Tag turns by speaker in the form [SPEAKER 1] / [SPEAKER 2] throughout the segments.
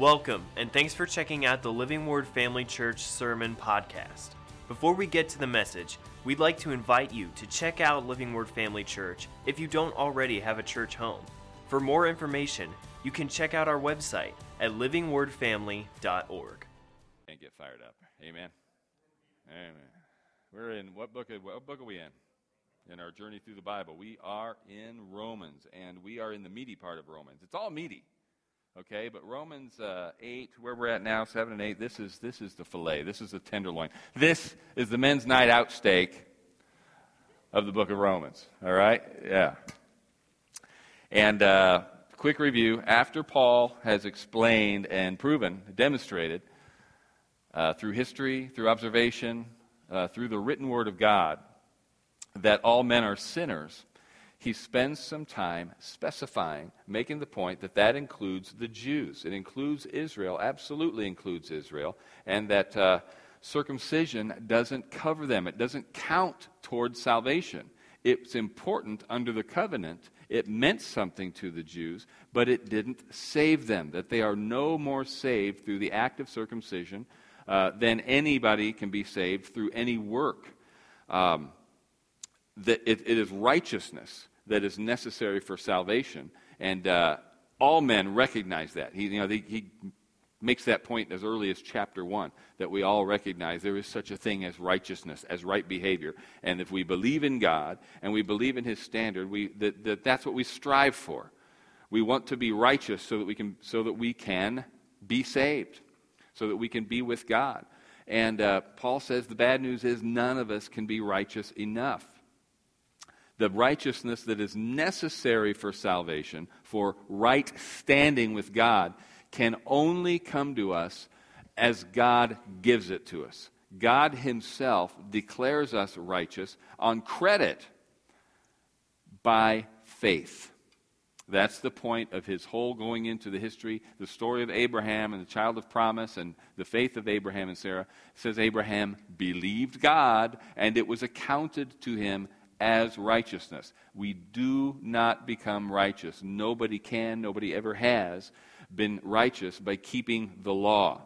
[SPEAKER 1] Welcome, and thanks for checking out the Living Word Family Church Sermon Podcast. Before we get to the message, we'd like to invite you to check out Living Word Family Church if you don't already have a church home. For more information, you can check out our website at livingwordfamily.org.
[SPEAKER 2] And get fired up. Amen. Amen. We're in what book? What book are we in? In our journey through the Bible, we are in Romans, and we are in the meaty part of Romans. It's all meaty. Okay, but Romans uh, 8, where we're at now, 7 and 8, this is, this is the filet. This is the tenderloin. This is the men's night out steak of the book of Romans. All right? Yeah. And uh, quick review after Paul has explained and proven, demonstrated uh, through history, through observation, uh, through the written word of God, that all men are sinners he spends some time specifying, making the point that that includes the Jews. It includes Israel, absolutely includes Israel, and that uh, circumcision doesn't cover them. It doesn't count towards salvation. It's important under the covenant. It meant something to the Jews, but it didn't save them, that they are no more saved through the act of circumcision uh, than anybody can be saved through any work. Um, that it, it is righteousness that is necessary for salvation. And uh, all men recognize that. He, you know, he, makes that point as early as chapter 1 that we all recognize there is such a thing as righteousness, as right behavior. And if we believe in God and we believe in His standard, we, that, that that's what we strive for. We want to be righteous so that we can, so that we can be saved, so that we can be with God. And uh, Paul says the bad news is none of us can be righteous enough the righteousness that is necessary for salvation, for right standing with God, can only come to us as God gives it to us. God Himself declares us righteous on credit by faith. That's the point of his whole going into the history, the story of Abraham and the child of promise and the faith of Abraham and Sarah. It says Abraham believed God and it was accounted to him as righteousness. We do not become righteous. Nobody can, nobody ever has been righteous by keeping the law.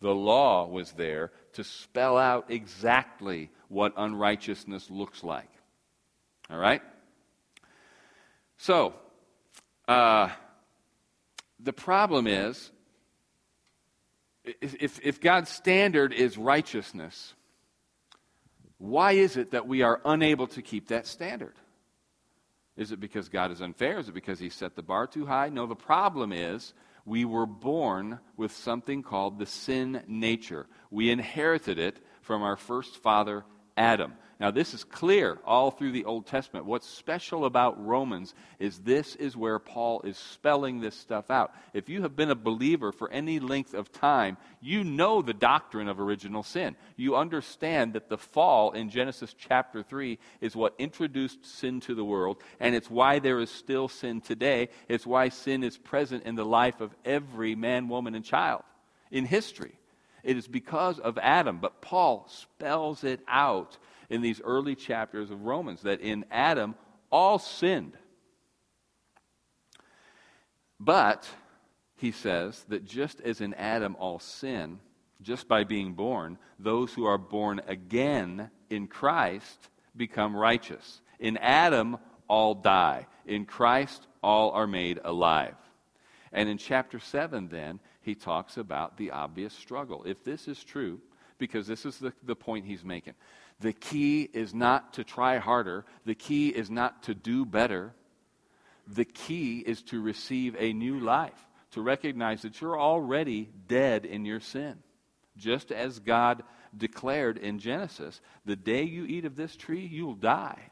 [SPEAKER 2] The law was there to spell out exactly what unrighteousness looks like. All right? So, uh, the problem is if, if God's standard is righteousness, why is it that we are unable to keep that standard? Is it because God is unfair? Is it because He set the bar too high? No, the problem is we were born with something called the sin nature. We inherited it from our first father, Adam. Now, this is clear all through the Old Testament. What's special about Romans is this is where Paul is spelling this stuff out. If you have been a believer for any length of time, you know the doctrine of original sin. You understand that the fall in Genesis chapter 3 is what introduced sin to the world, and it's why there is still sin today. It's why sin is present in the life of every man, woman, and child in history. It is because of Adam, but Paul spells it out in these early chapters of Romans that in Adam all sinned. But he says that just as in Adam all sin, just by being born, those who are born again in Christ become righteous. In Adam, all die. In Christ, all are made alive. And in chapter 7, then, he talks about the obvious struggle. If this is true, because this is the, the point he's making, the key is not to try harder, the key is not to do better. The key is to receive a new life, to recognize that you're already dead in your sin. Just as God declared in Genesis, the day you eat of this tree, you'll die.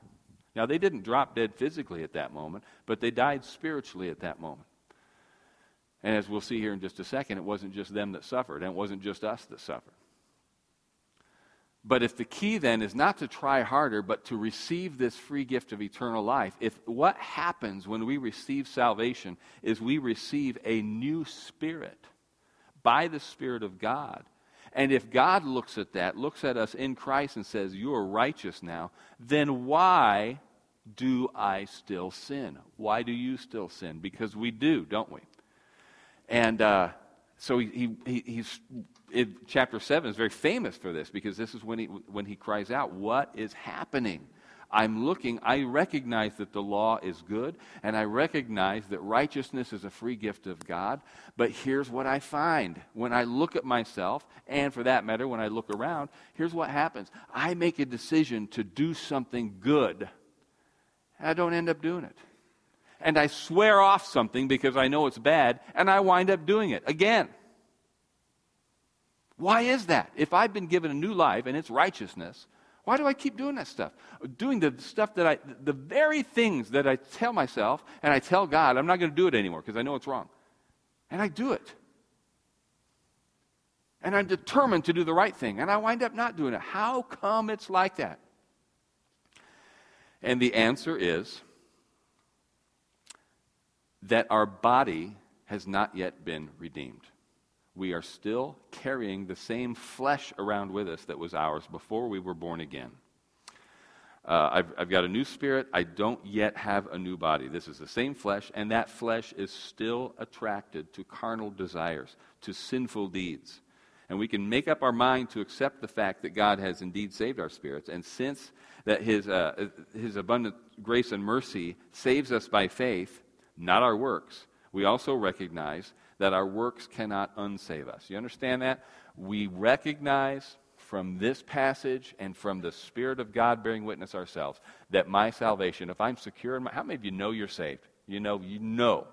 [SPEAKER 2] Now, they didn't drop dead physically at that moment, but they died spiritually at that moment. And as we'll see here in just a second, it wasn't just them that suffered, and it wasn't just us that suffered. But if the key then is not to try harder, but to receive this free gift of eternal life, if what happens when we receive salvation is we receive a new spirit by the Spirit of God. And if God looks at that, looks at us in Christ and says, You are righteous now, then why do I still sin? Why do you still sin? Because we do, don't we? And uh, so he, he, he's chapter 7 is very famous for this because this is when he, when he cries out, What is happening? I'm looking, I recognize that the law is good, and I recognize that righteousness is a free gift of God. But here's what I find when I look at myself, and for that matter, when I look around, here's what happens. I make a decision to do something good, and I don't end up doing it. And I swear off something because I know it's bad, and I wind up doing it again. Why is that? If I've been given a new life and it's righteousness, why do I keep doing that stuff? Doing the stuff that I, the very things that I tell myself and I tell God, I'm not going to do it anymore because I know it's wrong. And I do it. And I'm determined to do the right thing. And I wind up not doing it. How come it's like that? And the answer is that our body has not yet been redeemed we are still carrying the same flesh around with us that was ours before we were born again. Uh, I've, I've got a new spirit. I don't yet have a new body. This is the same flesh, and that flesh is still attracted to carnal desires, to sinful deeds. And we can make up our mind to accept the fact that God has indeed saved our spirits. And since that his, uh, his abundant grace and mercy saves us by faith, not our works, we also recognize that our works cannot unsave us. You understand that? We recognize from this passage and from the Spirit of God bearing witness ourselves that my salvation, if I'm secure in my, how many of you know you're saved? You know, you know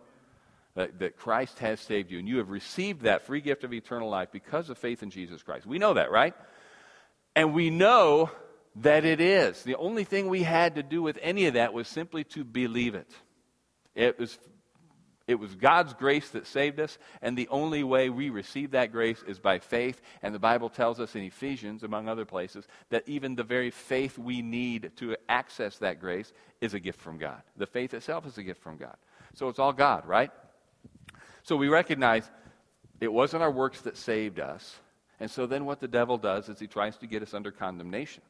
[SPEAKER 2] that, that Christ has saved you, and you have received that free gift of eternal life because of faith in Jesus Christ. We know that, right? And we know that it is. The only thing we had to do with any of that was simply to believe it. It was it was God's grace that saved us, and the only way we receive that grace is by faith. And the Bible tells us in Ephesians, among other places, that even the very faith we need to access that grace is a gift from God. The faith itself is a gift from God. So it's all God, right? So we recognize it wasn't our works that saved us. And so then what the devil does is he tries to get us under condemnation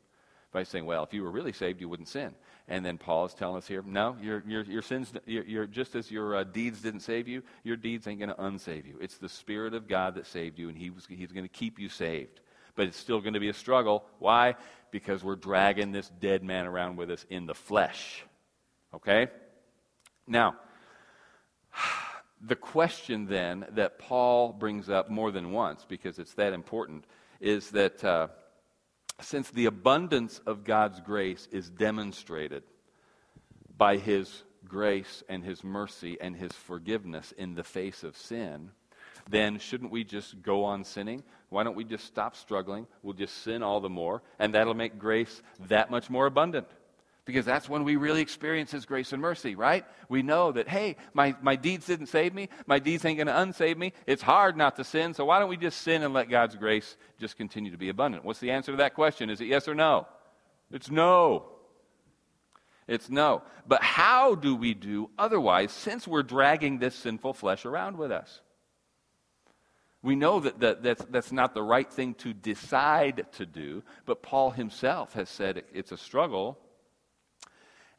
[SPEAKER 2] by saying, well, if you were really saved, you wouldn't sin. And then Paul is telling us here, no, your, your, your sins, your, your, just as your uh, deeds didn't save you, your deeds ain't going to unsave you. It's the Spirit of God that saved you, and he was, He's going to keep you saved. But it's still going to be a struggle. Why? Because we're dragging this dead man around with us in the flesh. Okay? Now, the question then that Paul brings up more than once, because it's that important, is that. Uh, since the abundance of God's grace is demonstrated by His grace and His mercy and His forgiveness in the face of sin, then shouldn't we just go on sinning? Why don't we just stop struggling? We'll just sin all the more, and that'll make grace that much more abundant because that's when we really experience His grace and mercy, right? We know that, hey, my, my deeds didn't save me. My deeds ain't going to unsave me. It's hard not to sin, so why don't we just sin and let God's grace just continue to be abundant? What's the answer to that question? Is it yes or no? It's no. It's no. But how do we do otherwise since we're dragging this sinful flesh around with us? We know that, that that's, that's not the right thing to decide to do, but Paul himself has said it's a struggle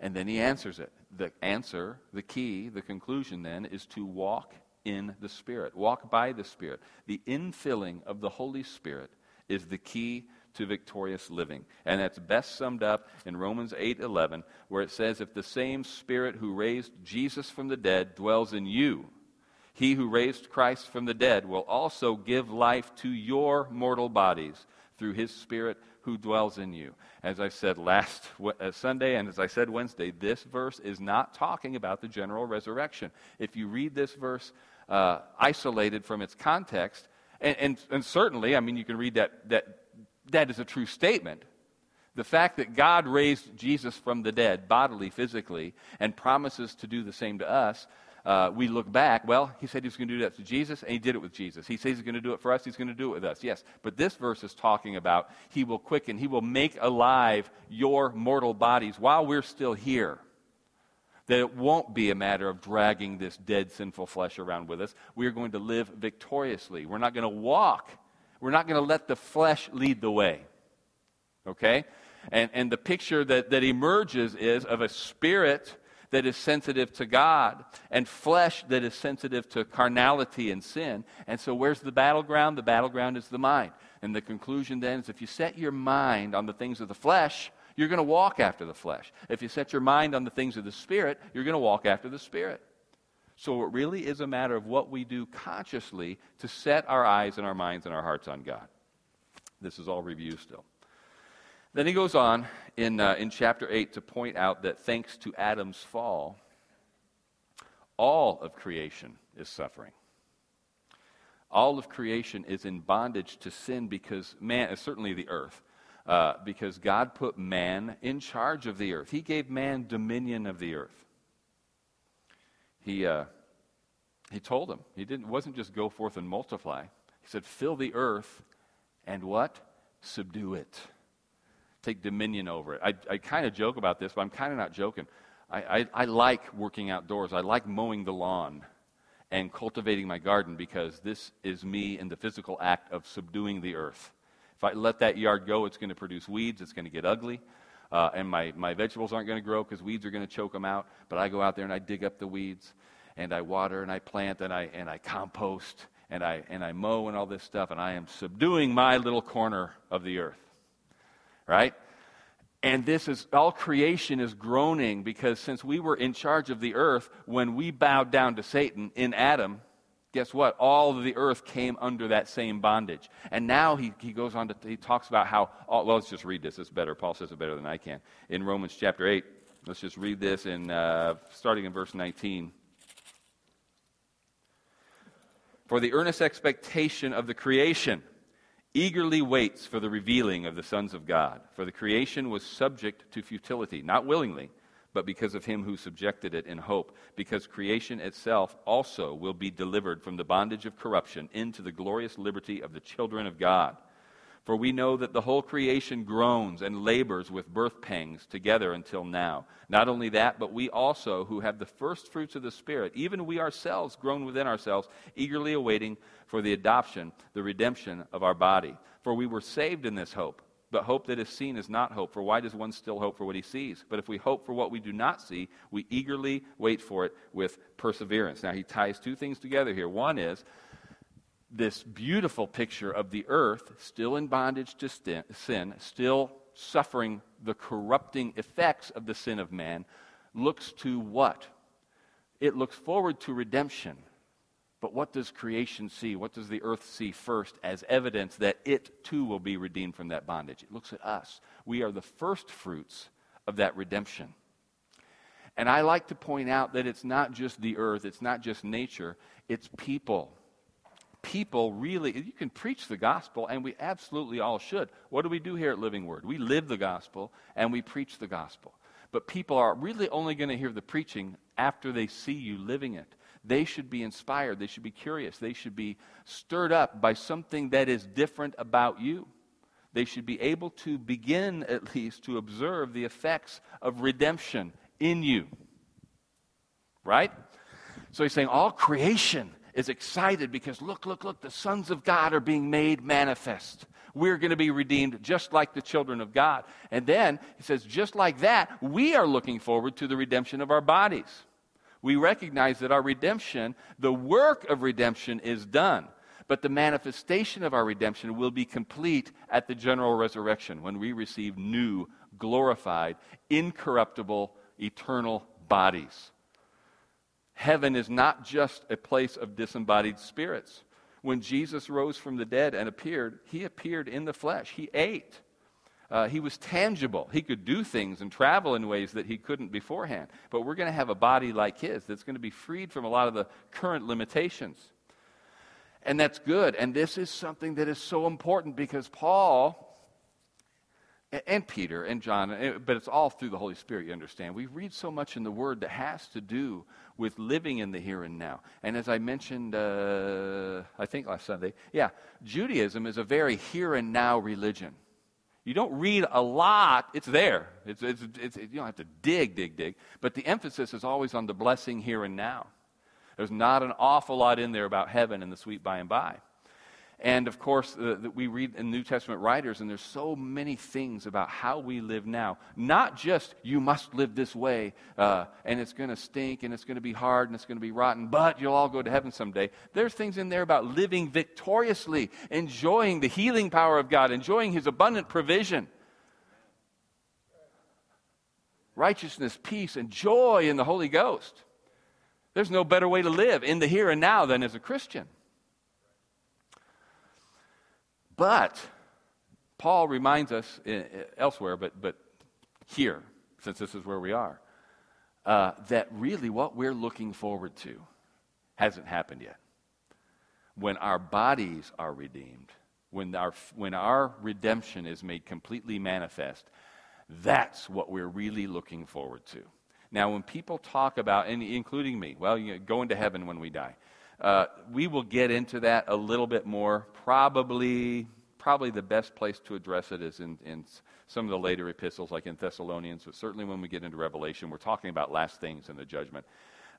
[SPEAKER 2] and then he answers it. The answer, the key, the conclusion then is to walk in the Spirit, walk by the Spirit. The infilling of the Holy Spirit is the key to victorious living. And that's best summed up in Romans 8:11 where it says if the same spirit who raised Jesus from the dead dwells in you he who raised Christ from the dead will also give life to your mortal bodies through his spirit who dwells in you. As I said last uh, Sunday and as I said Wednesday, this verse is not talking about the general resurrection. If you read this verse uh, isolated from its context, and, and, and certainly, I mean, you can read that, that that is a true statement. The fact that God raised Jesus from the dead, bodily, physically, and promises to do the same to us uh, we look back, well, he said he was going to do that to Jesus, and he did it with Jesus. He says he's going to do it for us, he's going to do it with us. Yes. But this verse is talking about he will quicken, he will make alive your mortal bodies while we're still here. That it won't be a matter of dragging this dead, sinful flesh around with us. We are going to live victoriously. We're not going to walk. We're not going to let the flesh lead the way. Okay? And, and the picture that, that emerges is of a spirit that is sensitive to God and flesh that is sensitive to carnality and sin. And so, where's the battleground? The battleground is the mind. And the conclusion then is if you set your mind on the things of the flesh, you're going to walk after the flesh. If you set your mind on the things of the Spirit, you're going to walk after the Spirit. So it really is a matter of what we do consciously to set our eyes and our minds and our hearts on God. This is all review still. Then he goes on in, uh, in chapter 8 to point out that thanks to Adam's fall, all of creation is suffering. All of creation is in bondage to sin because man, certainly the earth, uh, because God put man in charge of the earth. He gave man dominion of the earth. He, uh, he told him, he didn't, wasn't just go forth and multiply. He said, fill the earth and what? Subdue it. Take dominion over it. I, I kind of joke about this, but I'm kind of not joking. I, I, I like working outdoors. I like mowing the lawn and cultivating my garden because this is me in the physical act of subduing the earth. If I let that yard go, it's going to produce weeds, it's going to get ugly, uh, and my, my vegetables aren't going to grow because weeds are going to choke them out. But I go out there and I dig up the weeds, and I water and I plant and I, and I compost and I, and I mow and all this stuff, and I am subduing my little corner of the earth. Right? And this is all creation is groaning because since we were in charge of the earth, when we bowed down to Satan in Adam, guess what? All of the earth came under that same bondage. And now he, he goes on to, he talks about how, all, well, let's just read this. It's better. Paul says it better than I can. In Romans chapter 8, let's just read this in, uh, starting in verse 19. For the earnest expectation of the creation eagerly waits for the revealing of the sons of God. For the creation was subject to futility, not willingly, but because of him who subjected it in hope, because creation itself also will be delivered from the bondage of corruption into the glorious liberty of the children of God. For we know that the whole creation groans and labors with birth pangs together until now. Not only that, but we also, who have the first fruits of the Spirit, even we ourselves groan within ourselves, eagerly awaiting for the adoption, the redemption of our body. For we were saved in this hope. But hope that is seen is not hope. For why does one still hope for what he sees? But if we hope for what we do not see, we eagerly wait for it with perseverance. Now, he ties two things together here. One is this beautiful picture of the earth still in bondage to sin, still suffering the corrupting effects of the sin of man, looks to what? It looks forward to redemption. But what does creation see? What does the earth see first as evidence that it too will be redeemed from that bondage? It looks at us. We are the first fruits of that redemption. And I like to point out that it's not just the earth, it's not just nature, it's people people really, you can preach the gospel, and we absolutely all should. What do we do here at Living Word? We live the gospel and we preach the gospel. But people are really only going to hear the preaching after they see you living it. They should be inspired. They should be curious. They should be stirred up by something that is different about you. They should be able to begin, at least, to observe the effects of redemption in you. Right? So he's saying all creation is excited because look, look, look, the sons of God are being made manifest. We're going to be redeemed just like the children of God. And then he says, just like that, we are looking forward to the redemption of our bodies. We recognize that our redemption, the work of redemption, is done. But the manifestation of our redemption will be complete at the general resurrection when we receive new, glorified, incorruptible, eternal bodies. Heaven is not just a place of disembodied spirits. When Jesus rose from the dead and appeared, he appeared in the flesh. He ate. Uh, he was tangible. He could do things and travel in ways that he couldn't beforehand. But we're going to have a body like his that's going to be freed from a lot of the current limitations. And that's good. And this is something that is so important because Paul and Peter and John, but it's all through the Holy Spirit, you understand. We read so much in the Word that has to do with living in the here and now. And as I mentioned, uh, I think last Sunday, yeah, Judaism is a very here and now religion. You don't read a lot, it's there. It's, it's, it's, you don't have to dig, dig, dig. But the emphasis is always on the blessing here and now. There's not an awful lot in there about heaven and the sweet by and by. And of course, uh, we read in New Testament writers, and there's so many things about how we live now. Not just you must live this way, uh, and it's going to stink, and it's going to be hard, and it's going to be rotten, but you'll all go to heaven someday. There's things in there about living victoriously, enjoying the healing power of God, enjoying His abundant provision righteousness, peace, and joy in the Holy Ghost. There's no better way to live in the here and now than as a Christian. But Paul reminds us eh, eh, elsewhere, but, but here, since this is where we are, uh, that really what we're looking forward to hasn't happened yet. When our bodies are redeemed, when our, when our redemption is made completely manifest, that's what we're really looking forward to. Now, when people talk about, and including me, well, you know, going to heaven when we die, uh, we will get into that a little bit more. Probably, probably the best place to address it is in, in some of the later epistles, like in Thessalonians, but certainly when we get into Revelation, we're talking about last things and the judgment.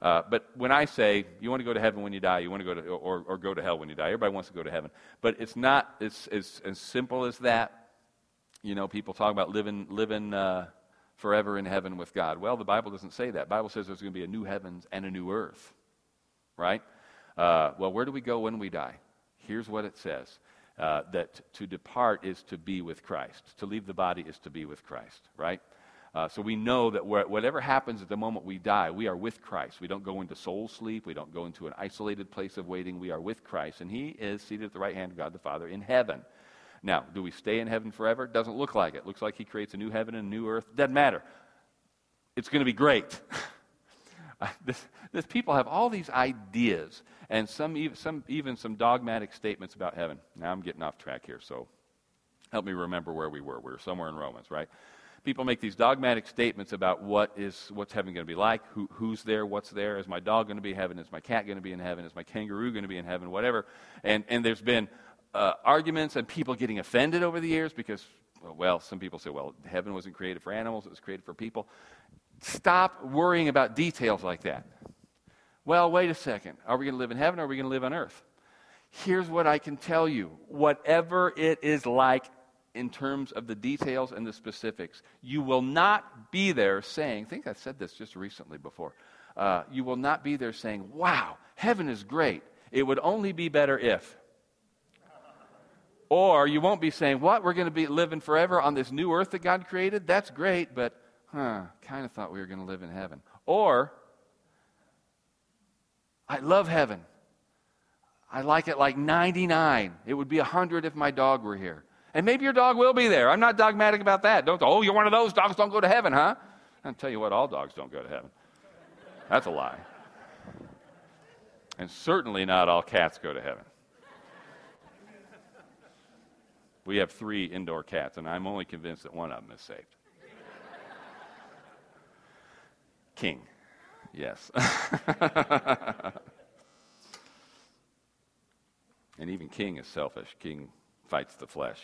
[SPEAKER 2] Uh, but when I say you want to go to heaven when you die, you want to go to, or, or go to hell when you die, everybody wants to go to heaven. But it's not as, as, as simple as that. You know, people talk about living, living uh, forever in heaven with God. Well, the Bible doesn't say that. The Bible says there's going to be a new heavens and a new earth, right? Uh, well, where do we go when we die? Here's what it says uh, that to depart is to be with Christ. To leave the body is to be with Christ, right? Uh, so we know that whatever happens at the moment we die, we are with Christ. We don't go into soul sleep. We don't go into an isolated place of waiting. We are with Christ, and He is seated at the right hand of God the Father in heaven. Now, do we stay in heaven forever? Doesn't look like it. Looks like He creates a new heaven and a new earth. Doesn't matter. It's going to be great. this, this people have all these ideas and some even, some, even some dogmatic statements about heaven. Now I'm getting off track here, so help me remember where we were. We were somewhere in Romans, right? People make these dogmatic statements about what is what's heaven going to be like, who, who's there, what's there. Is my dog going to be in heaven? Is my cat going to be in heaven? Is my kangaroo going to be in heaven? Whatever. And and there's been uh, arguments and people getting offended over the years because, well, some people say, well, heaven wasn't created for animals, it was created for people. Stop worrying about details like that. Well, wait a second. Are we going to live in heaven or are we going to live on earth? Here's what I can tell you whatever it is like in terms of the details and the specifics, you will not be there saying, I think I said this just recently before. Uh, you will not be there saying, wow, heaven is great. It would only be better if. Or you won't be saying, What? We're going to be living forever on this new earth that God created? That's great, but, huh, kind of thought we were going to live in heaven. Or, I love heaven. I like it like 99. It would be 100 if my dog were here. And maybe your dog will be there. I'm not dogmatic about that. Don't, oh, you're one of those dogs, don't go to heaven, huh? I'll tell you what, all dogs don't go to heaven. That's a lie. And certainly not all cats go to heaven. We have three indoor cats, and I'm only convinced that one of them is saved. King, yes. and even King is selfish. King fights the flesh.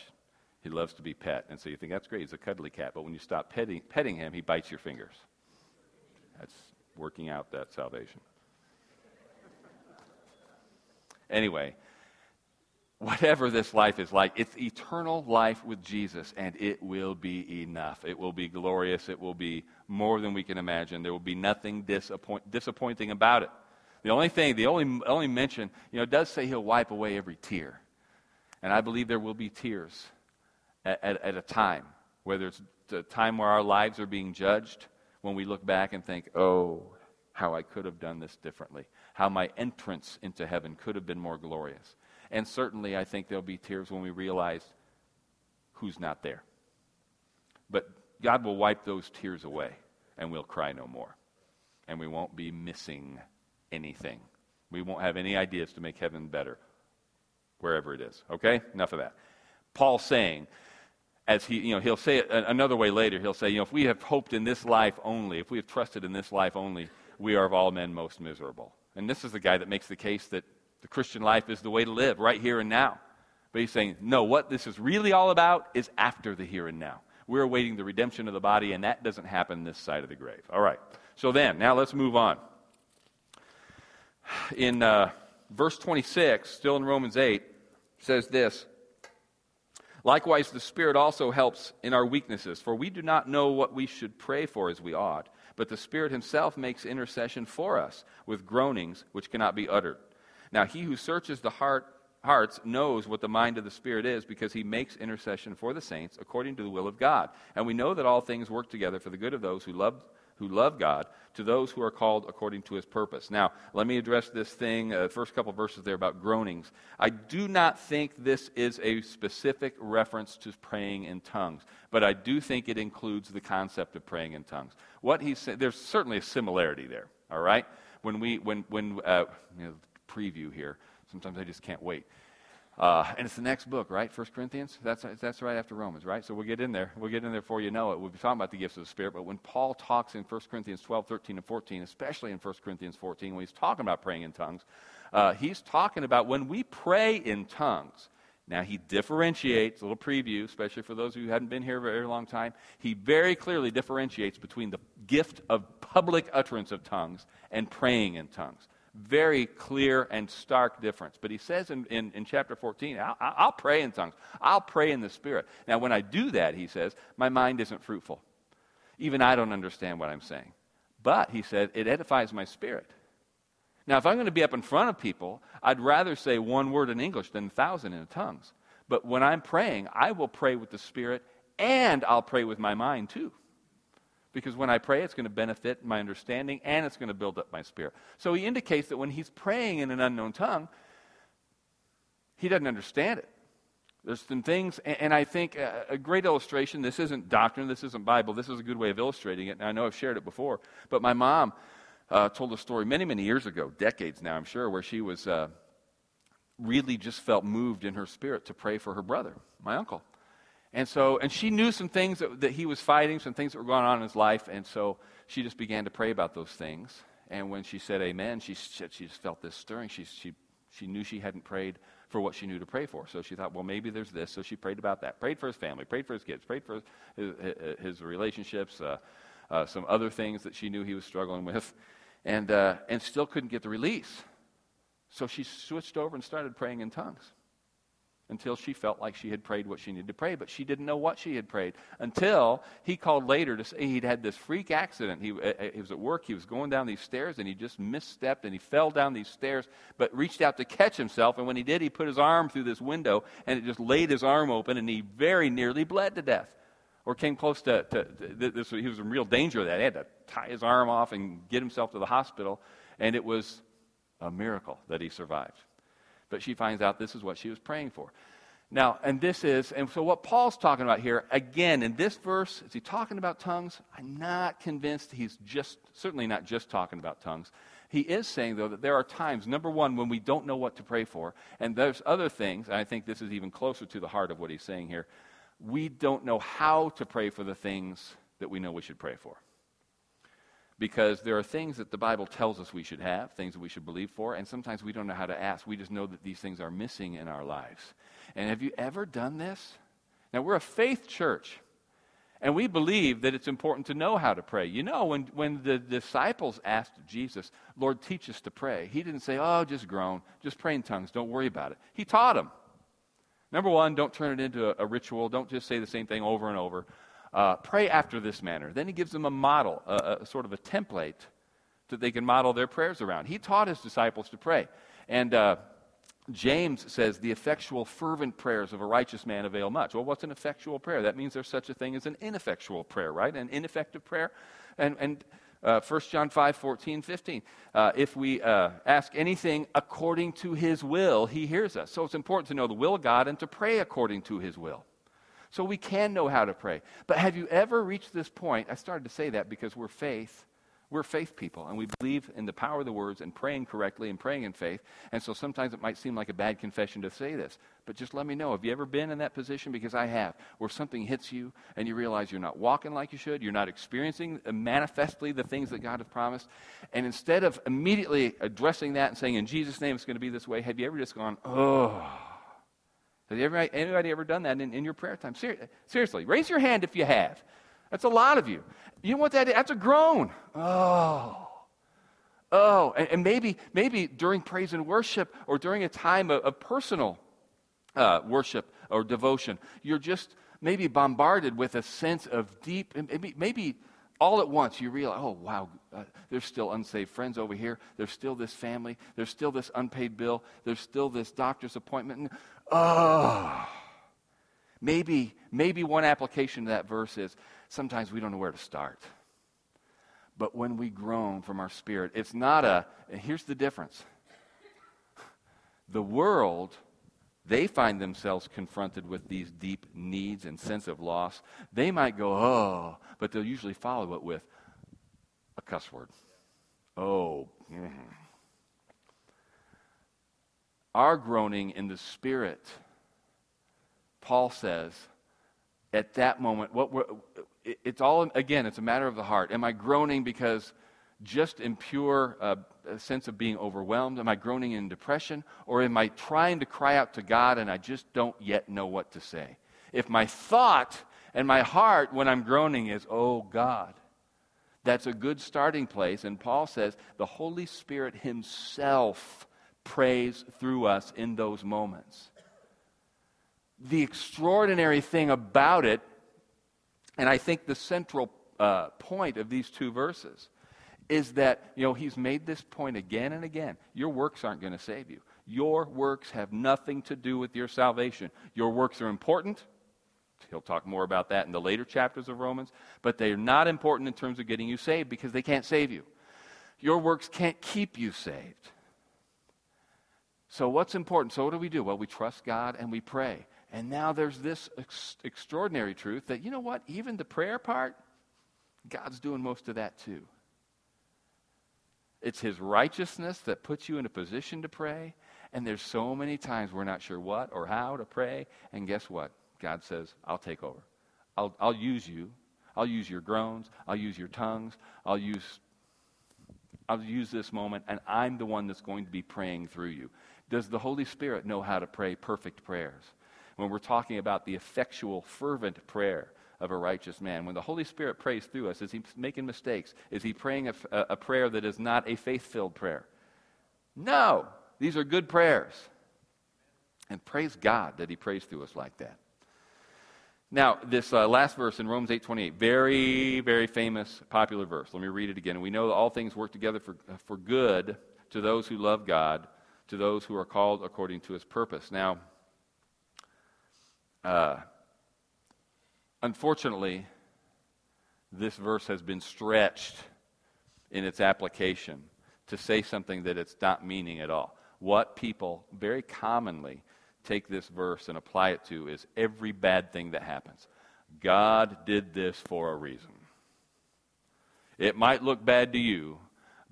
[SPEAKER 2] He loves to be pet. And so you think that's great. He's a cuddly cat. But when you stop petting, petting him, he bites your fingers. That's working out that salvation. Anyway, whatever this life is like, it's eternal life with Jesus, and it will be enough. It will be glorious. It will be more than we can imagine. There will be nothing disappoint, disappointing about it. The only thing, the only, only mention, you know, does say he'll wipe away every tear. And I believe there will be tears at, at, at a time, whether it's a time where our lives are being judged, when we look back and think, oh, how I could have done this differently, how my entrance into heaven could have been more glorious. And certainly, I think there'll be tears when we realize who's not there. But God will wipe those tears away, and we'll cry no more. And we won't be missing anything. We won't have any ideas to make heaven better, wherever it is. Okay? Enough of that. Paul's saying, as he, you know, he'll say it another way later, he'll say, you know, if we have hoped in this life only, if we have trusted in this life only, we are of all men most miserable. And this is the guy that makes the case that the Christian life is the way to live, right here and now. But he's saying, no, what this is really all about is after the here and now. We're awaiting the redemption of the body, and that doesn't happen this side of the grave. All right. So then, now let's move on. In uh, verse 26, still in Romans 8, says this Likewise, the Spirit also helps in our weaknesses, for we do not know what we should pray for as we ought, but the Spirit Himself makes intercession for us with groanings which cannot be uttered. Now, He who searches the heart, hearts knows what the mind of the Spirit is, because He makes intercession for the saints according to the will of God. And we know that all things work together for the good of those who love who love God, to those who are called according to his purpose. Now, let me address this thing, uh, first couple verses there about groanings. I do not think this is a specific reference to praying in tongues, but I do think it includes the concept of praying in tongues. What he said, there's certainly a similarity there, all right? When we, when, when, uh, you know, preview here, sometimes I just can't wait. Uh, and it's the next book, right? First Corinthians? That's, that's right after Romans, right? So we'll get in there. We'll get in there before you know it. We'll be talking about the gifts of the Spirit. But when Paul talks in 1 Corinthians 12, 13, and 14, especially in 1 Corinthians 14, when he's talking about praying in tongues, uh, he's talking about when we pray in tongues. Now, he differentiates, a little preview, especially for those who hadn't been here a very long time. He very clearly differentiates between the gift of public utterance of tongues and praying in tongues. Very clear and stark difference. But he says in, in, in chapter 14, I'll, I'll pray in tongues. I'll pray in the Spirit. Now, when I do that, he says, my mind isn't fruitful. Even I don't understand what I'm saying. But, he said, it edifies my spirit. Now, if I'm going to be up in front of people, I'd rather say one word in English than a thousand in tongues. But when I'm praying, I will pray with the Spirit and I'll pray with my mind too. Because when I pray, it's going to benefit my understanding and it's going to build up my spirit. So he indicates that when he's praying in an unknown tongue, he doesn't understand it. There's some things, and I think a great illustration this isn't doctrine, this isn't Bible, this is a good way of illustrating it. And I know I've shared it before, but my mom uh, told a story many, many years ago, decades now, I'm sure, where she was uh, really just felt moved in her spirit to pray for her brother, my uncle. And so, and she knew some things that, that he was fighting, some things that were going on in his life, and so she just began to pray about those things. And when she said amen, she, she just felt this stirring. She, she, she knew she hadn't prayed for what she knew to pray for. So she thought, well, maybe there's this. So she prayed about that. Prayed for his family, prayed for his kids, prayed for his, his, his relationships, uh, uh, some other things that she knew he was struggling with, and, uh, and still couldn't get the release. So she switched over and started praying in tongues until she felt like she had prayed what she needed to pray, but she didn't know what she had prayed until he called later to say he'd had this freak accident. He, uh, uh, he was at work, he was going down these stairs, and he just misstepped and he fell down these stairs, but reached out to catch himself. And when he did, he put his arm through this window and it just laid his arm open, and he very nearly bled to death. Or came close to, to, to this. He was in real danger of that. He had to tie his arm off and get himself to the hospital, and it was a miracle that he survived. But she finds out this is what she was praying for. Now, and this is, and so what Paul's talking about here, again, in this verse, is he talking about tongues? I'm not convinced he's just, certainly not just talking about tongues. He is saying, though, that there are times, number one, when we don't know what to pray for. And there's other things, and I think this is even closer to the heart of what he's saying here. We don't know how to pray for the things that we know we should pray for because there are things that the Bible tells us we should have, things that we should believe for, and sometimes we don't know how to ask. We just know that these things are missing in our lives. And have you ever done this? Now, we're a faith church, and we believe that it's important to know how to pray. You know, when, when the disciples asked Jesus, Lord, teach us to pray, he didn't say, Oh, just groan, just pray in tongues, don't worry about it. He taught them. Number one, don't turn it into a, a ritual, don't just say the same thing over and over. Uh, pray after this manner. Then he gives them a model, a, a, sort of a template that they can model their prayers around. He taught his disciples to pray. And uh, James says, the effectual, fervent prayers of a righteous man avail much. Well, what's an effectual prayer? That means there's such a thing as an ineffectual prayer, right? An ineffective prayer. And, and uh, 1 John 5, 14, 15. Uh, if we uh, ask anything according to his will, he hears us. So it's important to know the will of God and to pray according to his will so we can know how to pray. But have you ever reached this point? I started to say that because we're faith. We're faith people, and we believe in the power of the words and praying correctly and praying in faith. And so sometimes it might seem like a bad confession to say this, but just let me know. Have you ever been in that position? Because I have, where something hits you and you realize you're not walking like you should, you're not experiencing uh, manifestly the things that God has promised. And instead of immediately addressing that and saying, in Jesus' name it's going to be this way, have you ever just gone, oh, has anybody, anybody ever done that in, in your prayer time? Ser- seriously, raise your hand if you have. That's a lot of you. You know what that is? That's a groan. Oh. Oh, and, and maybe, maybe during praise and worship or during a time of, of personal uh, worship or devotion, you're just maybe bombarded with a sense of deep, maybe, maybe all at once you realize, oh, wow, uh, there's still unsaved friends over here. There's still this family. There's still this unpaid bill. There's still this doctor's appointment. Oh, maybe, maybe one application to that verse is sometimes we don't know where to start. But when we groan from our spirit, it's not a, here's the difference. The world they find themselves confronted with these deep needs and sense of loss, they might go, oh, but they'll usually follow it with a cuss word. Oh. Mm-hmm. Our groaning in the Spirit, Paul says, at that moment, what we're, it's all, again, it's a matter of the heart. Am I groaning because just in pure uh, sense of being overwhelmed? Am I groaning in depression? Or am I trying to cry out to God and I just don't yet know what to say? If my thought and my heart when I'm groaning is, oh God, that's a good starting place. And Paul says the Holy Spirit Himself prays through us in those moments. The extraordinary thing about it, and I think the central uh, point of these two verses, is that, you know, he's made this point again and again. Your works aren't going to save you. Your works have nothing to do with your salvation. Your works are important. He'll talk more about that in the later chapters of Romans, but they're not important in terms of getting you saved because they can't save you. Your works can't keep you saved. So, what's important? So, what do we do? Well, we trust God and we pray. And now there's this ex- extraordinary truth that, you know what? Even the prayer part, God's doing most of that too. It's His righteousness that puts you in a position to pray. And there's so many times we're not sure what or how to pray. And guess what? God says, I'll take over. I'll, I'll use you. I'll use your groans. I'll use your tongues. I'll use, I'll use this moment, and I'm the one that's going to be praying through you. Does the Holy Spirit know how to pray perfect prayers? When we're talking about the effectual, fervent prayer, of a righteous man. When the Holy Spirit prays through us, is he making mistakes? Is he praying a, a prayer that is not a faith filled prayer? No. These are good prayers. And praise God that he prays through us like that. Now, this uh, last verse in Romans 8:28, very, very famous, popular verse. Let me read it again. We know that all things work together for, for good to those who love God, to those who are called according to his purpose. Now, uh, Unfortunately, this verse has been stretched in its application to say something that it's not meaning at all. What people very commonly take this verse and apply it to is every bad thing that happens. God did this for a reason. It might look bad to you,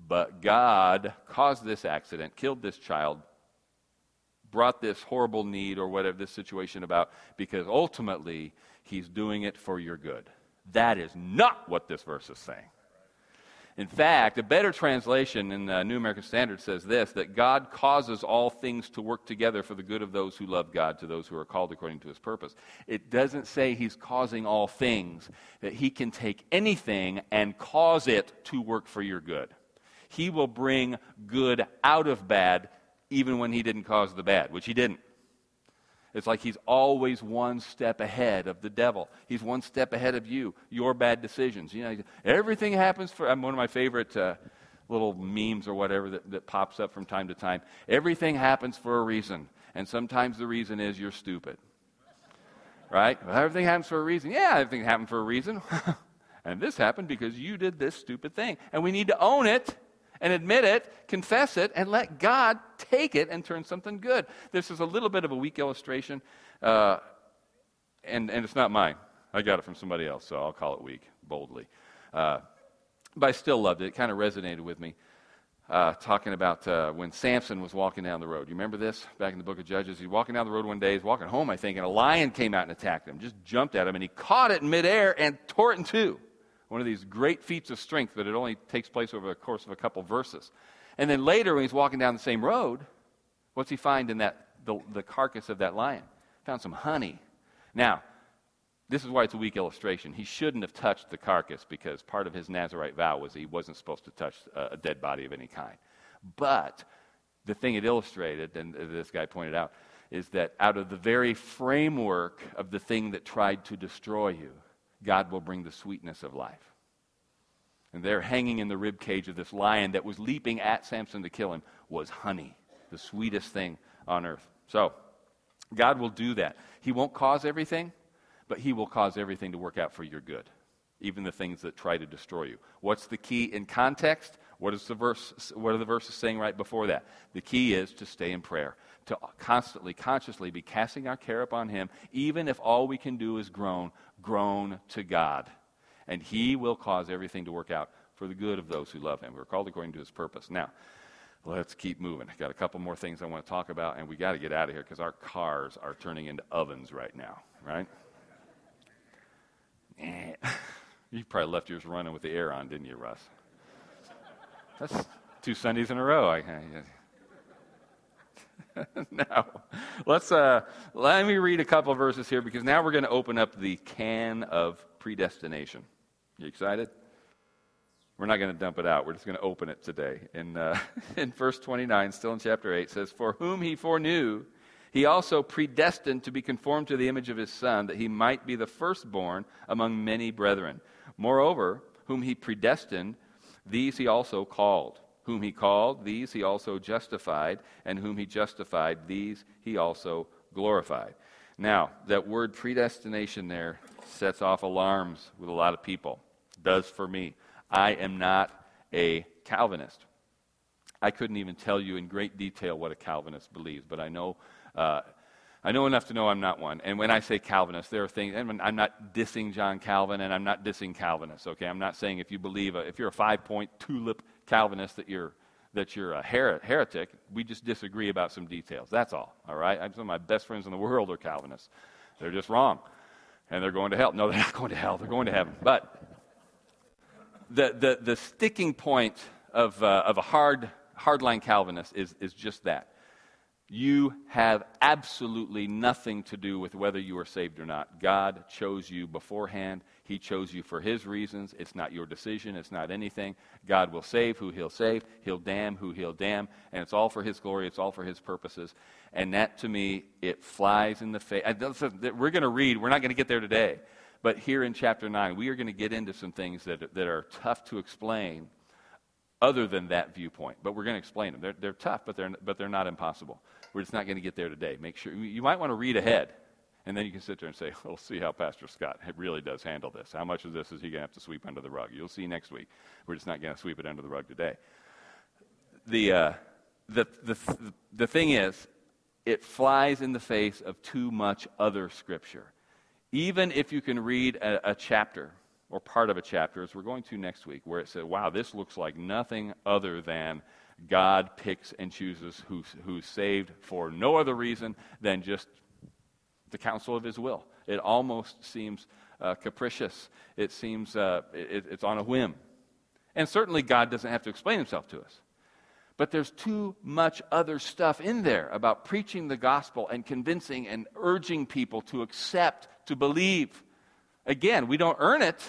[SPEAKER 2] but God caused this accident, killed this child, brought this horrible need or whatever this situation about because ultimately He's doing it for your good. That is not what this verse is saying. In fact, a better translation in the New American Standard says this that God causes all things to work together for the good of those who love God, to those who are called according to his purpose. It doesn't say he's causing all things, that he can take anything and cause it to work for your good. He will bring good out of bad even when he didn't cause the bad, which he didn't. It's like he's always one step ahead of the devil. He's one step ahead of you, your bad decisions. You know, everything happens for. I'm one of my favorite uh, little memes or whatever that, that pops up from time to time. Everything happens for a reason, and sometimes the reason is you're stupid. Right? Well, everything happens for a reason. Yeah, everything happened for a reason. and this happened because you did this stupid thing, and we need to own it and admit it, confess it, and let God take it and turn something good. This is a little bit of a weak illustration, uh, and, and it's not mine. I got it from somebody else, so I'll call it weak, boldly. Uh, but I still loved it. It kind of resonated with me. Uh, talking about uh, when Samson was walking down the road. You remember this back in the book of Judges? He's walking down the road one day. He's walking home, I think, and a lion came out and attacked him. Just jumped at him, and he caught it in midair and tore it in two one of these great feats of strength that it only takes place over the course of a couple verses. And then later, when he's walking down the same road, what's he find in that the, the carcass of that lion? Found some honey. Now, this is why it's a weak illustration. He shouldn't have touched the carcass because part of his Nazarite vow was he wasn't supposed to touch a, a dead body of any kind. But the thing it illustrated, and this guy pointed out, is that out of the very framework of the thing that tried to destroy you, God will bring the sweetness of life. And there, hanging in the rib cage of this lion that was leaping at Samson to kill him, was honey, the sweetest thing on earth. So, God will do that. He won't cause everything, but He will cause everything to work out for your good, even the things that try to destroy you. What's the key in context? What, is the verse, what are the verses saying right before that? The key is to stay in prayer, to constantly, consciously be casting our care upon Him, even if all we can do is groan, groan to God. And He will cause everything to work out for the good of those who love Him. We're called according to His purpose. Now, let's keep moving. I've got a couple more things I want to talk about, and we got to get out of here because our cars are turning into ovens right now, right? you probably left yours running with the air on, didn't you, Russ? That's two Sundays in a row. I, I, now, let's uh, let me read a couple verses here because now we're going to open up the can of predestination. You excited? We're not going to dump it out. We're just going to open it today. In, uh, in verse 29, still in chapter 8, says, For whom he foreknew, he also predestined to be conformed to the image of his Son, that he might be the firstborn among many brethren. Moreover, whom he predestined, these he also called. Whom he called, these he also justified. And whom he justified, these he also glorified. Now, that word predestination there sets off alarms with a lot of people. Does for me. I am not a Calvinist. I couldn't even tell you in great detail what a Calvinist believes, but I know, uh, I know enough to know I'm not one. And when I say Calvinist, there are things, and I'm not dissing John Calvin, and I'm not dissing Calvinists, okay? I'm not saying if you believe, a, if you're a five point tulip Calvinist, that you're, that you're a her- heretic. We just disagree about some details. That's all, all right? Some of my best friends in the world are Calvinists. They're just wrong, and they're going to hell. No, they're not going to hell, they're going to heaven. But the, the, the sticking point of, uh, of a hard, hardline Calvinist is, is just that. You have absolutely nothing to do with whether you are saved or not. God chose you beforehand. He chose you for His reasons. It's not your decision. It's not anything. God will save who He'll save. He'll damn who He'll damn. And it's all for His glory. It's all for His purposes. And that, to me, it flies in the face. We're going to read. We're not going to get there today. But here in chapter 9, we are going to get into some things that, that are tough to explain other than that viewpoint. But we're going to explain them. They're, they're tough, but they're, but they're not impossible. We're just not going to get there today. Make sure you might want to read ahead. And then you can sit there and say, we'll see how Pastor Scott really does handle this. How much of this is he going to have to sweep under the rug? You'll see next week. We're just not going to sweep it under the rug today. The, uh, the, the, the thing is, it flies in the face of too much other scripture. Even if you can read a, a chapter or part of a chapter, as we're going to next week, where it said, wow, this looks like nothing other than God picks and chooses who's, who's saved for no other reason than just the counsel of his will. It almost seems uh, capricious. It seems uh, it, it's on a whim. And certainly God doesn't have to explain himself to us. But there's too much other stuff in there about preaching the gospel and convincing and urging people to accept, to believe. Again, we don't earn it,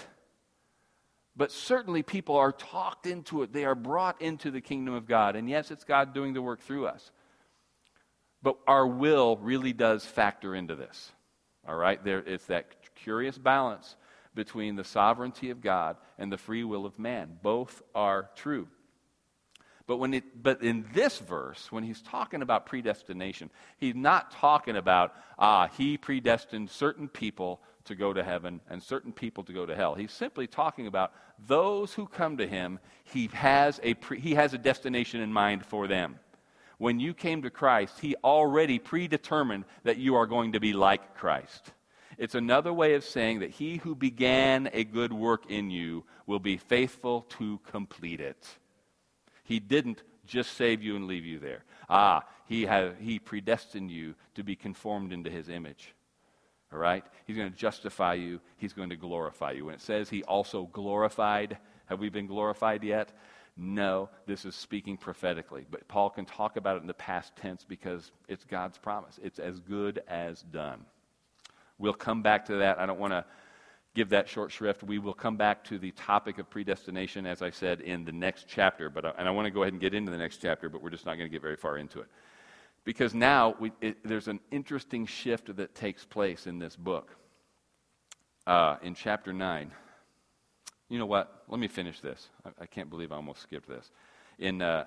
[SPEAKER 2] but certainly people are talked into it. They are brought into the kingdom of God. And yes, it's God doing the work through us. But our will really does factor into this. All right? There, it's that curious balance between the sovereignty of God and the free will of man. Both are true. But, when it, but in this verse, when he's talking about predestination, he's not talking about, ah, he predestined certain people to go to heaven and certain people to go to hell. He's simply talking about those who come to him, he has a, pre, he has a destination in mind for them. When you came to Christ, he already predetermined that you are going to be like Christ. It's another way of saying that he who began a good work in you will be faithful to complete it. He didn't just save you and leave you there. Ah, he, have, he predestined you to be conformed into his image. All right? He's going to justify you, he's going to glorify you. When it says he also glorified, have we been glorified yet? No, this is speaking prophetically. But Paul can talk about it in the past tense because it's God's promise. It's as good as done. We'll come back to that. I don't want to give that short shrift. We will come back to the topic of predestination, as I said, in the next chapter. But, and I want to go ahead and get into the next chapter, but we're just not going to get very far into it. Because now we, it, there's an interesting shift that takes place in this book. Uh, in chapter 9. You know what? Let me finish this. I, I can't believe I almost skipped this. In, uh,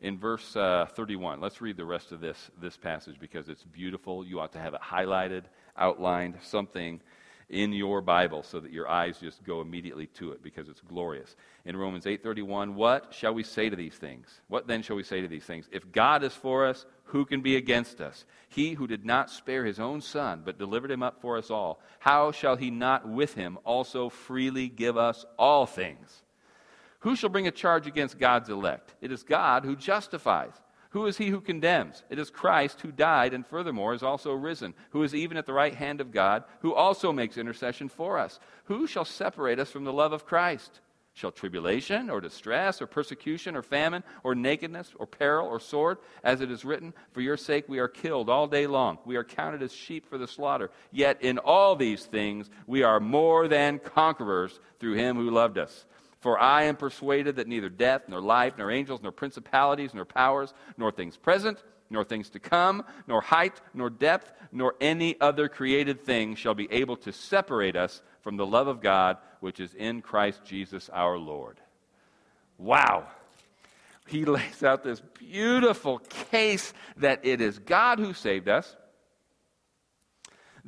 [SPEAKER 2] in verse uh, 31, let's read the rest of this, this passage because it's beautiful. You ought to have it highlighted, outlined, something in your Bible so that your eyes just go immediately to it because it's glorious. In Romans 8:31, what shall we say to these things? What then shall we say to these things? If God is for us, who can be against us? He who did not spare his own son but delivered him up for us all, how shall he not with him also freely give us all things? Who shall bring a charge against God's elect? It is God who justifies. Who is he who condemns? It is Christ who died and furthermore is also risen, who is even at the right hand of God, who also makes intercession for us. Who shall separate us from the love of Christ? Shall tribulation or distress or persecution or famine or nakedness or peril or sword? As it is written, For your sake we are killed all day long. We are counted as sheep for the slaughter. Yet in all these things we are more than conquerors through him who loved us. For I am persuaded that neither death, nor life, nor angels, nor principalities, nor powers, nor things present, nor things to come, nor height, nor depth, nor any other created thing shall be able to separate us from the love of God which is in Christ Jesus our Lord. Wow. He lays out this beautiful case that it is God who saved us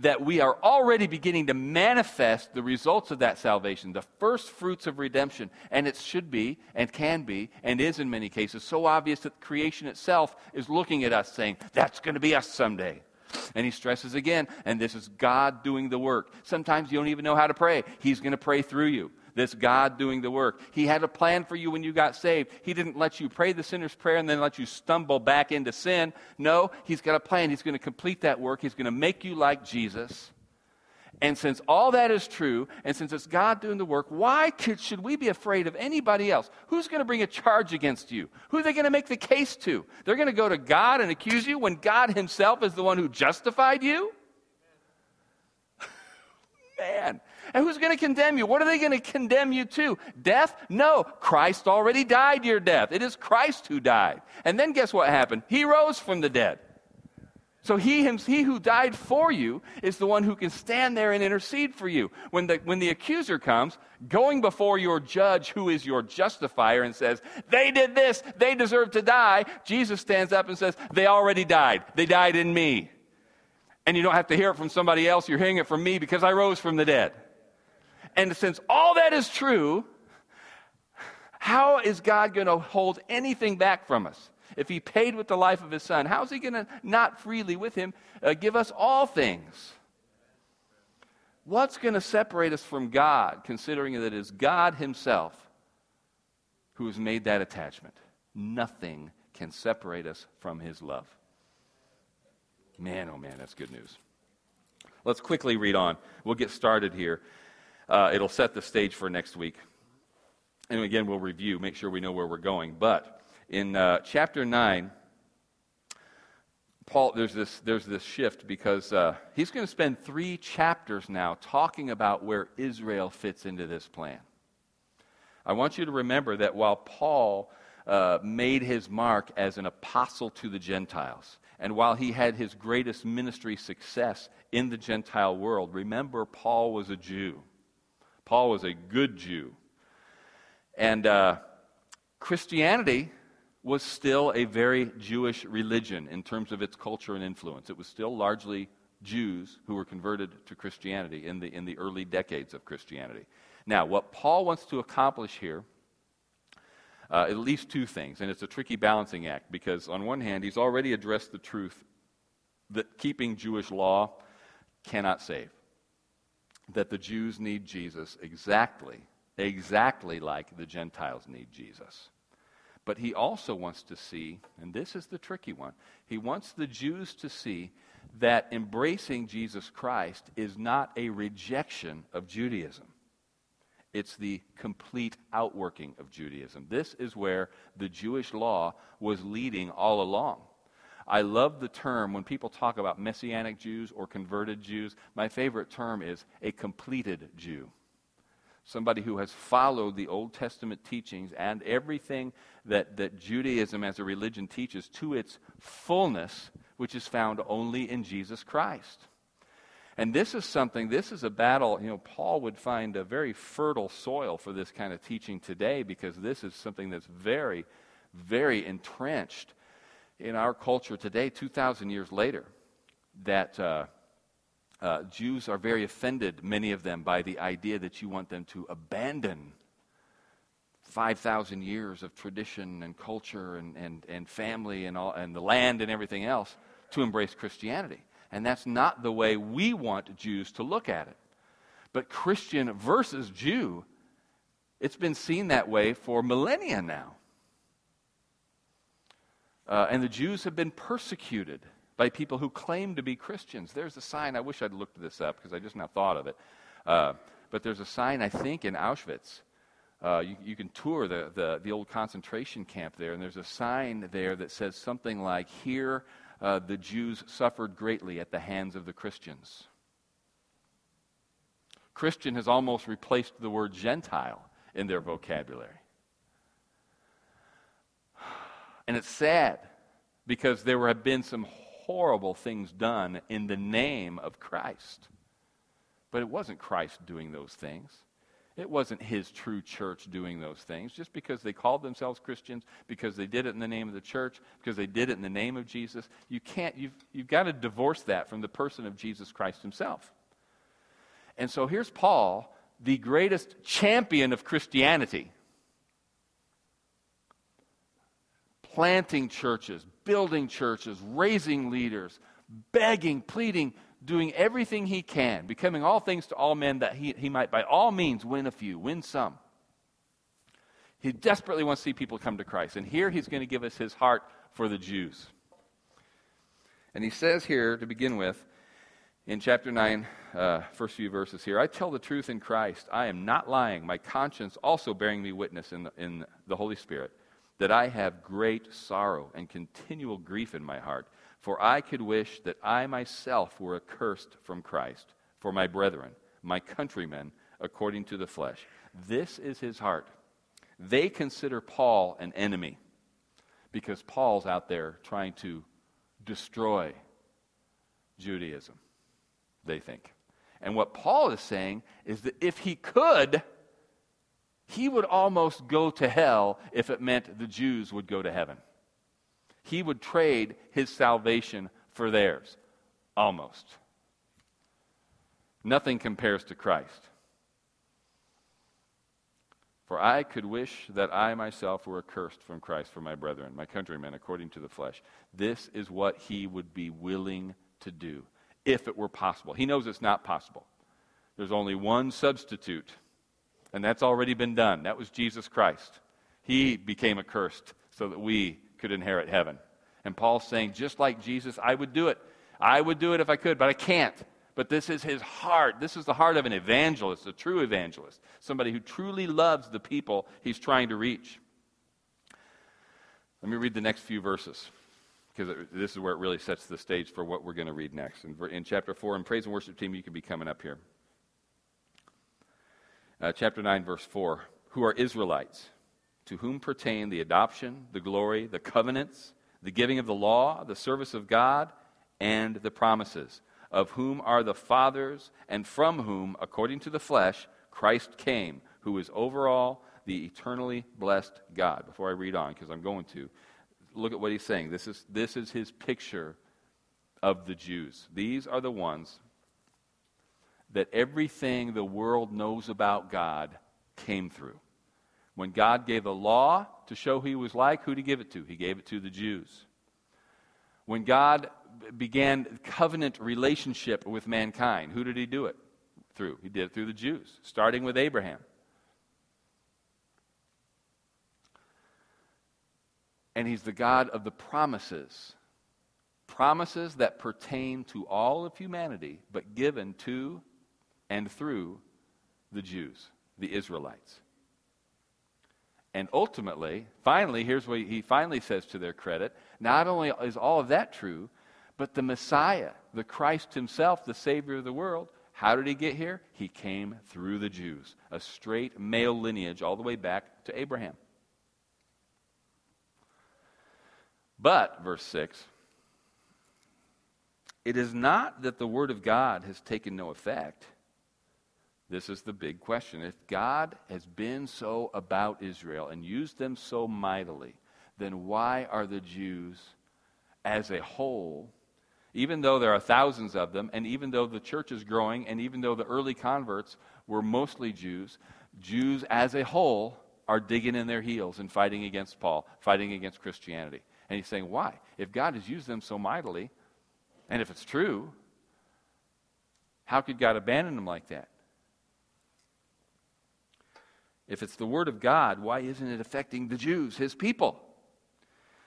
[SPEAKER 2] that we are already beginning to manifest the results of that salvation, the first fruits of redemption. And it should be, and can be, and is in many cases, so obvious that creation itself is looking at us saying, That's going to be us someday. And he stresses again, and this is God doing the work. Sometimes you don't even know how to pray. He's going to pray through you. This God doing the work. He had a plan for you when you got saved. He didn't let you pray the sinner's prayer and then let you stumble back into sin. No, He's got a plan. He's going to complete that work. He's going to make you like Jesus. And since all that is true, and since it's God doing the work, why could, should we be afraid of anybody else? Who's going to bring a charge against you? Who are they going to make the case to? They're going to go to God and accuse you when God Himself is the one who justified you? Man, and who's going to condemn you? What are they going to condemn you to? Death? No. Christ already died your death. It is Christ who died. And then guess what happened? He rose from the dead. So he, he who died for you is the one who can stand there and intercede for you. When the, when the accuser comes, going before your judge, who is your justifier, and says, They did this, they deserve to die, Jesus stands up and says, They already died. They died in me. And you don't have to hear it from somebody else, you're hearing it from me because I rose from the dead. And since all that is true, how is God going to hold anything back from us? If he paid with the life of his son, how is he going to not freely with him uh, give us all things? What's going to separate us from God, considering that it is God himself who has made that attachment? Nothing can separate us from his love. Man, oh man, that's good news. Let's quickly read on. We'll get started here. Uh, it'll set the stage for next week. And again, we'll review, make sure we know where we're going. But in uh, chapter 9, Paul, there's this, there's this shift because uh, he's going to spend three chapters now talking about where Israel fits into this plan. I want you to remember that while Paul uh, made his mark as an apostle to the Gentiles, and while he had his greatest ministry success in the Gentile world, remember Paul was a Jew. Paul was a good Jew. And uh, Christianity was still a very Jewish religion in terms of its culture and influence. It was still largely Jews who were converted to Christianity in the, in the early decades of Christianity. Now, what Paul wants to accomplish here, uh, at least two things, and it's a tricky balancing act because, on one hand, he's already addressed the truth that keeping Jewish law cannot save that the Jews need Jesus exactly, exactly like the Gentiles need Jesus. But he also wants to see, and this is the tricky one, he wants the Jews to see that embracing Jesus Christ is not a rejection of Judaism. It's the complete outworking of Judaism. This is where the Jewish law was leading all along. I love the term when people talk about Messianic Jews or converted Jews. My favorite term is a completed Jew. somebody who has followed the Old Testament teachings and everything that, that Judaism as a religion teaches to its fullness, which is found only in Jesus Christ. And this is something, this is a battle, you know, Paul would find a very fertile soil for this kind of teaching today because this is something that's very, very entrenched in our culture today, 2,000 years later, that. Uh, uh, Jews are very offended, many of them, by the idea that you want them to abandon 5,000 years of tradition and culture and, and, and family and, all, and the land and everything else to embrace Christianity. And that's not the way we want Jews to look at it. But Christian versus Jew, it's been seen that way for millennia now. Uh, and the Jews have been persecuted by people who claim to be Christians. There's a sign, I wish I'd looked this up because I just now thought of it. Uh, but there's a sign, I think, in Auschwitz. Uh, you, you, can tour the, the, the, old concentration camp there, and there's a sign there that says something like, Here uh, the Jews suffered greatly at the hands of the Christians. Christian has almost replaced the word Gentile in their vocabulary. And it's sad because there have been some horrible things done in the name of Christ. But it wasn't Christ doing those things. It wasn't his true church doing those things. Just because they called themselves Christians, because they did it in the name of the church, because they did it in the name of Jesus, you can't, you've, you've got to divorce that from the person of Jesus Christ himself. And so here's Paul, the greatest champion of Christianity, planting churches, building churches, raising leaders, begging, pleading, doing everything he can, becoming all things to all men that he, he might by all means win a few, win some. He desperately wants to see people come to Christ. And here he's going to give us his heart for the Jews. And he says here, to begin with, in chapter 9, uh, first few verses here, I tell the truth in Christ. I am not lying. My conscience also bearing me witness in the, in the Holy Spirit that I have great sorrow and continual grief in my heart. For I could wish that I myself were accursed from Christ for my brethren, my countrymen, according to the flesh. This is his heart. They consider Paul an enemy because Paul's out there trying to destroy Judaism, they think. And what Paul is saying is that if he could, he would almost go to hell if it meant the Jews would go to heaven. He would trade his salvation for theirs. Almost. Nothing compares to Christ. For I could wish that I myself were accursed from Christ for my brethren, my countrymen, according to the flesh. This is what he would be willing to do, if it were possible. He knows it's not possible. There's only one substitute and that's already been done. That was Jesus Christ. He became accursed so that we could inherit heaven. And Paul's saying, just like Jesus, I would do it. I would do it if I could, but I can't. But this is his heart. This is the heart of an evangelist, a true evangelist, somebody who truly loves the people he's trying to reach. Let me read the next few verses because this is where it really sets the stage for what we're going to read next. In, in chapter 4, and praise and worship team, you can be coming up here uh, chapter 9, verse 4, who are Israelites, to whom pertain the adoption, the glory, the covenants, the giving of the law, the service of God, and the promises, of whom are the fathers, and from whom, according to the flesh, Christ came, who is over all the eternally blessed God. Before I read on, because I'm going to, look at what he's saying. This is, this is his picture of the Jews. These are the ones that everything the world knows about God came through. When God gave a law to show who he was like, who he give it to? He gave it to the Jews. When God began covenant relationship with mankind, who did he do it through? He did it through the Jews, starting with Abraham. And he's the God of the promises. Promises that pertain to all of humanity, but given to and through the Jews, the Israelites. And ultimately, finally, here's what he finally says to their credit not only is all of that true, but the Messiah, the Christ himself, the Savior of the world, How did he get here? He came through the Jews, a straight male lineage all the way back to Abraham. But, verse 6, it is not that the word of God has taken no effect. This is the big question. If God has been so about Israel and used them so mightily, then why are the Jews as a whole, even though there are thousands of them, and even though the church is growing, and even though the early converts were mostly Jews, Jews as a whole are digging in their heels and fighting against Paul, fighting against Christianity. And he's saying, why? If God has used them so mightily, and if it's true, how could God abandon them like that? If it's the Word of God, why isn't it affecting the Jews, His people?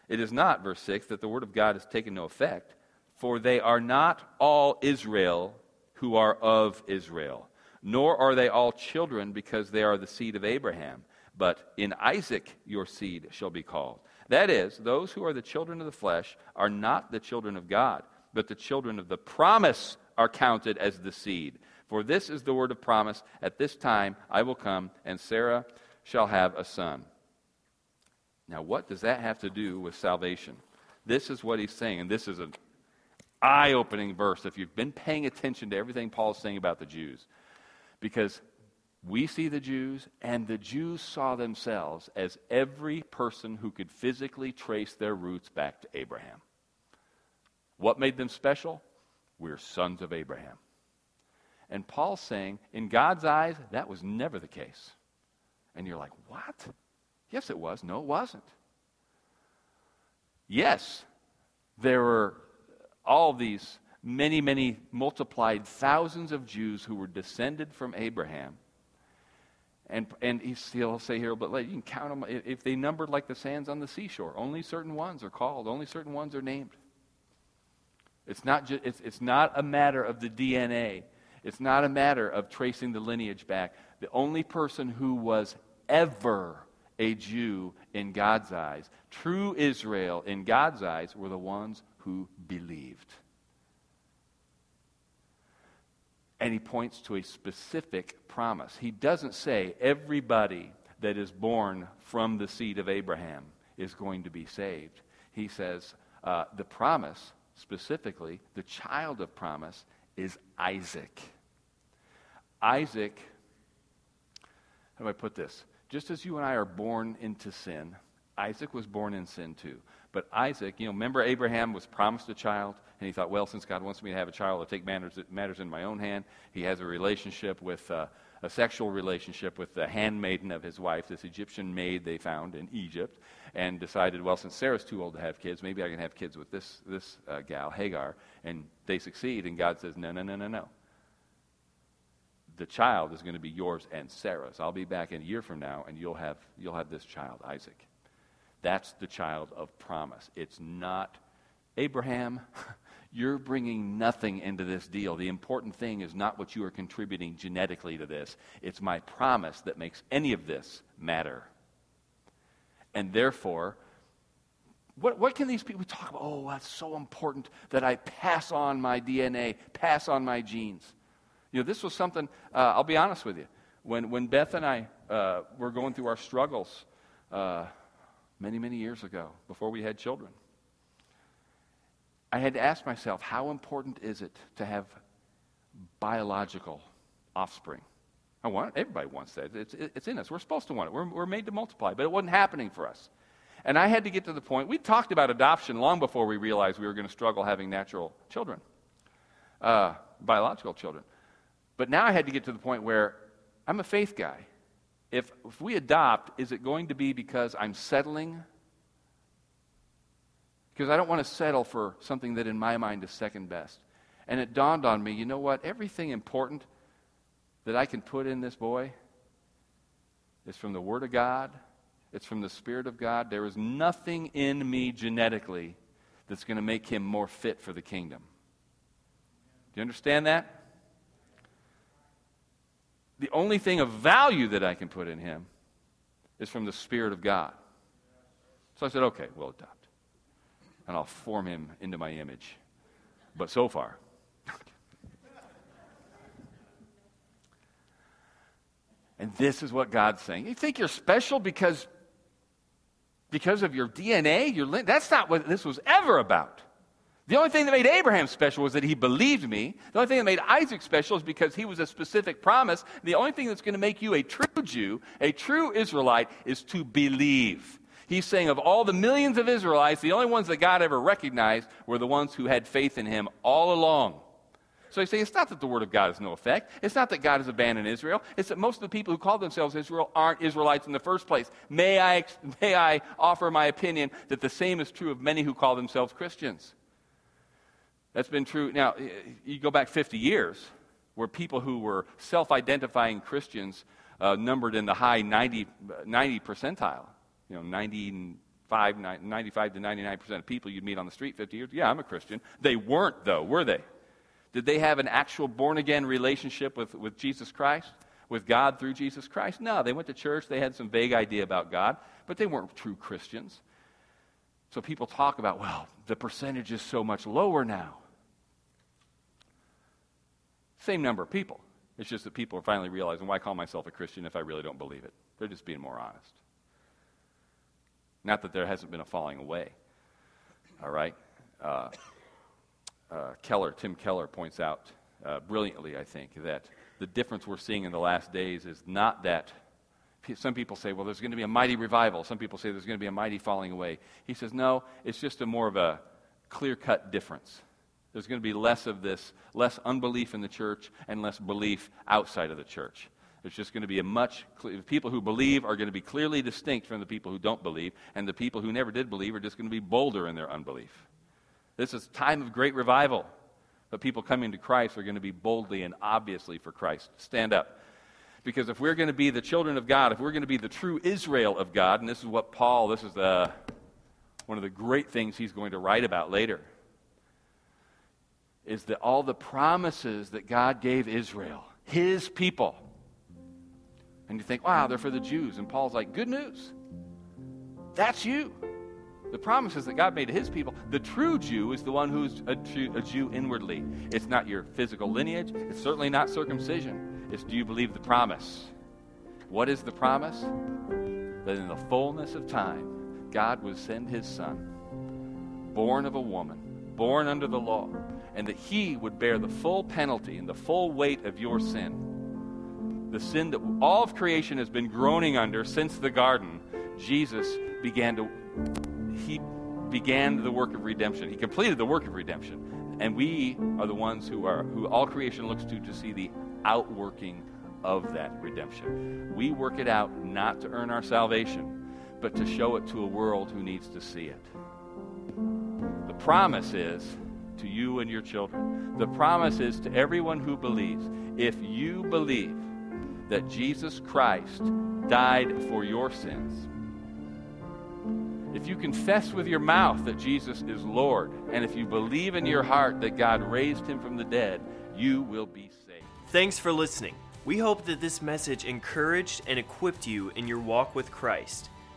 [SPEAKER 2] It is not, verse 6, that the Word of God has taken no effect, for they are not all Israel who are of Israel, nor are they all children because they are the seed of Abraham, but in Isaac your seed shall be called. That is, those who are the children of the flesh are not the children of God, but the children of the promise are counted as the seed. For this is the word of promise At this time I will come, and Sarah shall have a son. Now, what does that have to do with salvation? This is what he's saying, and this is an eye opening verse if you've been paying attention to everything Paul's saying about the Jews. Because we see the Jews, and the Jews saw themselves as every person who could physically trace their roots back to Abraham. What made them special? We're sons of Abraham. And Paul's saying, in God's eyes, that was never the case. And you're like, what? Yes, it was. No, it wasn't. Yes, there were all these many, many multiplied thousands of Jews who were descended from Abraham. And, and he'll say here, but you can count them if they numbered like the sands on the seashore. Only certain ones are called, only certain ones are named. It's not, just, it's, it's not a matter of the DNA. It's not a matter of tracing the lineage back. The only person who was ever a Jew in God's eyes, true Israel in God's eyes, were the ones who believed. and he points to a specific promise. He doesn't say everybody that is born from the seed of Abraham is going to be saved. He says uh, the promise, specifically, the child of promise, is Isaac. Isaac, how do I put this? Just as you and I are born into sin, Isaac was born in sin too. But Isaac, you know, remember Abraham was promised a child? And he thought, well, since God wants me to have a child, I'll take matters, matters in my own hand. He has a relationship with, uh, a sexual relationship with the handmaiden of his wife, this Egyptian maid they found in Egypt, and decided, well, since Sarah's too old to have kids, maybe I can have kids with this, this uh, gal, Hagar. And they succeed, and God says, no, no, no, no, no. The child is going to be yours and Sarah's. I'll be back in a year from now, and you'll have, you'll have this child, Isaac. That's the child of promise. It's not Abraham. You're bringing nothing into this deal. The important thing is not what you are contributing genetically to this, it's my promise that makes any of this matter. And therefore, what, what can these people talk about? Oh, that's so important that I pass on my DNA, pass on my genes. You know, this was something, uh, I'll be honest with you. When, when Beth and I uh, were going through our struggles uh, many, many years ago, before we had children, I had to ask myself, how important is it to have biological offspring? I want it. Everybody wants that. It's, it's in us. We're supposed to want it. We're, we're made to multiply, but it wasn't happening for us. And I had to get to the point, we talked about adoption long before we realized we were going to struggle having natural children, uh, biological children. But now I had to get to the point where I'm a faith guy. If, if we adopt, is it going to be because I'm settling because I don't want to settle for something that in my mind is second best. And it dawned on me you know what? Everything important that I can put in this boy is from the Word of God, it's from the Spirit of God. There is nothing in me genetically that's going to make him more fit for the kingdom. Do you understand that? the only thing of value that I can put in him is from the Spirit of God. So I said, okay, we'll adopt. And I'll form him into my image. But so far, and this is what God's saying. You think you're special because because of your DNA? Your, that's not what this was ever about. The only thing that made Abraham special was that he believed me. The only thing that made Isaac special is because he was a specific promise. The only thing that's going to make you a true Jew, a true Israelite, is to believe. He's saying of all the millions of Israelites, the only ones that God ever recognized were the ones who had faith in him all along. So you say it's not that the word of God has no effect. It's not that God has abandoned Israel. It's that most of the people who call themselves Israel aren't Israelites in the first place. May I, may I offer my opinion that the same is true of many who call themselves Christians? That's been true. Now, you go back 50 years where people who were self identifying Christians uh, numbered in the high 90, 90 percentile. You know, 95, 95 to 99% of people you'd meet on the street 50 years, yeah, I'm a Christian. They weren't, though, were they? Did they have an actual born again relationship with, with Jesus Christ, with God through Jesus Christ? No, they went to church, they had some vague idea about God, but they weren't true Christians. So people talk about, well, the percentage is so much lower now. Same number of people. It's just that people are finally realizing why call myself a Christian if I really don't believe it? They're just being more honest. Not that there hasn't been a falling away. All right? Uh, uh, Keller, Tim Keller points out uh, brilliantly, I think, that the difference we're seeing in the last days is not that some people say, well, there's going to be a mighty revival. Some people say there's going to be a mighty falling away. He says, no, it's just a more of a clear cut difference. There's going to be less of this, less unbelief in the church and less belief outside of the church. There's just going to be a much, people who believe are going to be clearly distinct from the people who don't believe, and the people who never did believe are just going to be bolder in their unbelief. This is a time of great revival. But people coming to Christ are going to be boldly and obviously for Christ. Stand up. Because if we're going to be the children of God, if we're going to be the true Israel of God, and this is what Paul, this is the, one of the great things he's going to write about later is that all the promises that God gave Israel, his people, and you think, wow, they're for the Jews. And Paul's like, good news. That's you. The promises that God made to his people, the true Jew is the one who's a Jew, a Jew inwardly. It's not your physical lineage, it's certainly not circumcision. It's do you believe the promise? What is the promise? That in the fullness of time, God would send his son, born of a woman, born under the law, and that he would bear the full penalty and the full weight of your sin. The sin that all of creation has been groaning under since the garden, Jesus began to he began the work of redemption. He completed the work of redemption. And we are the ones who are who all creation looks to to see the outworking of that redemption. We work it out not to earn our salvation, but to show it to a world who needs to see it. The promise is to you and your children. The promise is to everyone who believes. If you believe that Jesus Christ died for your sins, if you confess with your mouth that Jesus is Lord, and if you believe in your heart that God raised him from the dead, you will be saved.
[SPEAKER 1] Thanks for listening. We hope that this message encouraged and equipped you in your walk with Christ.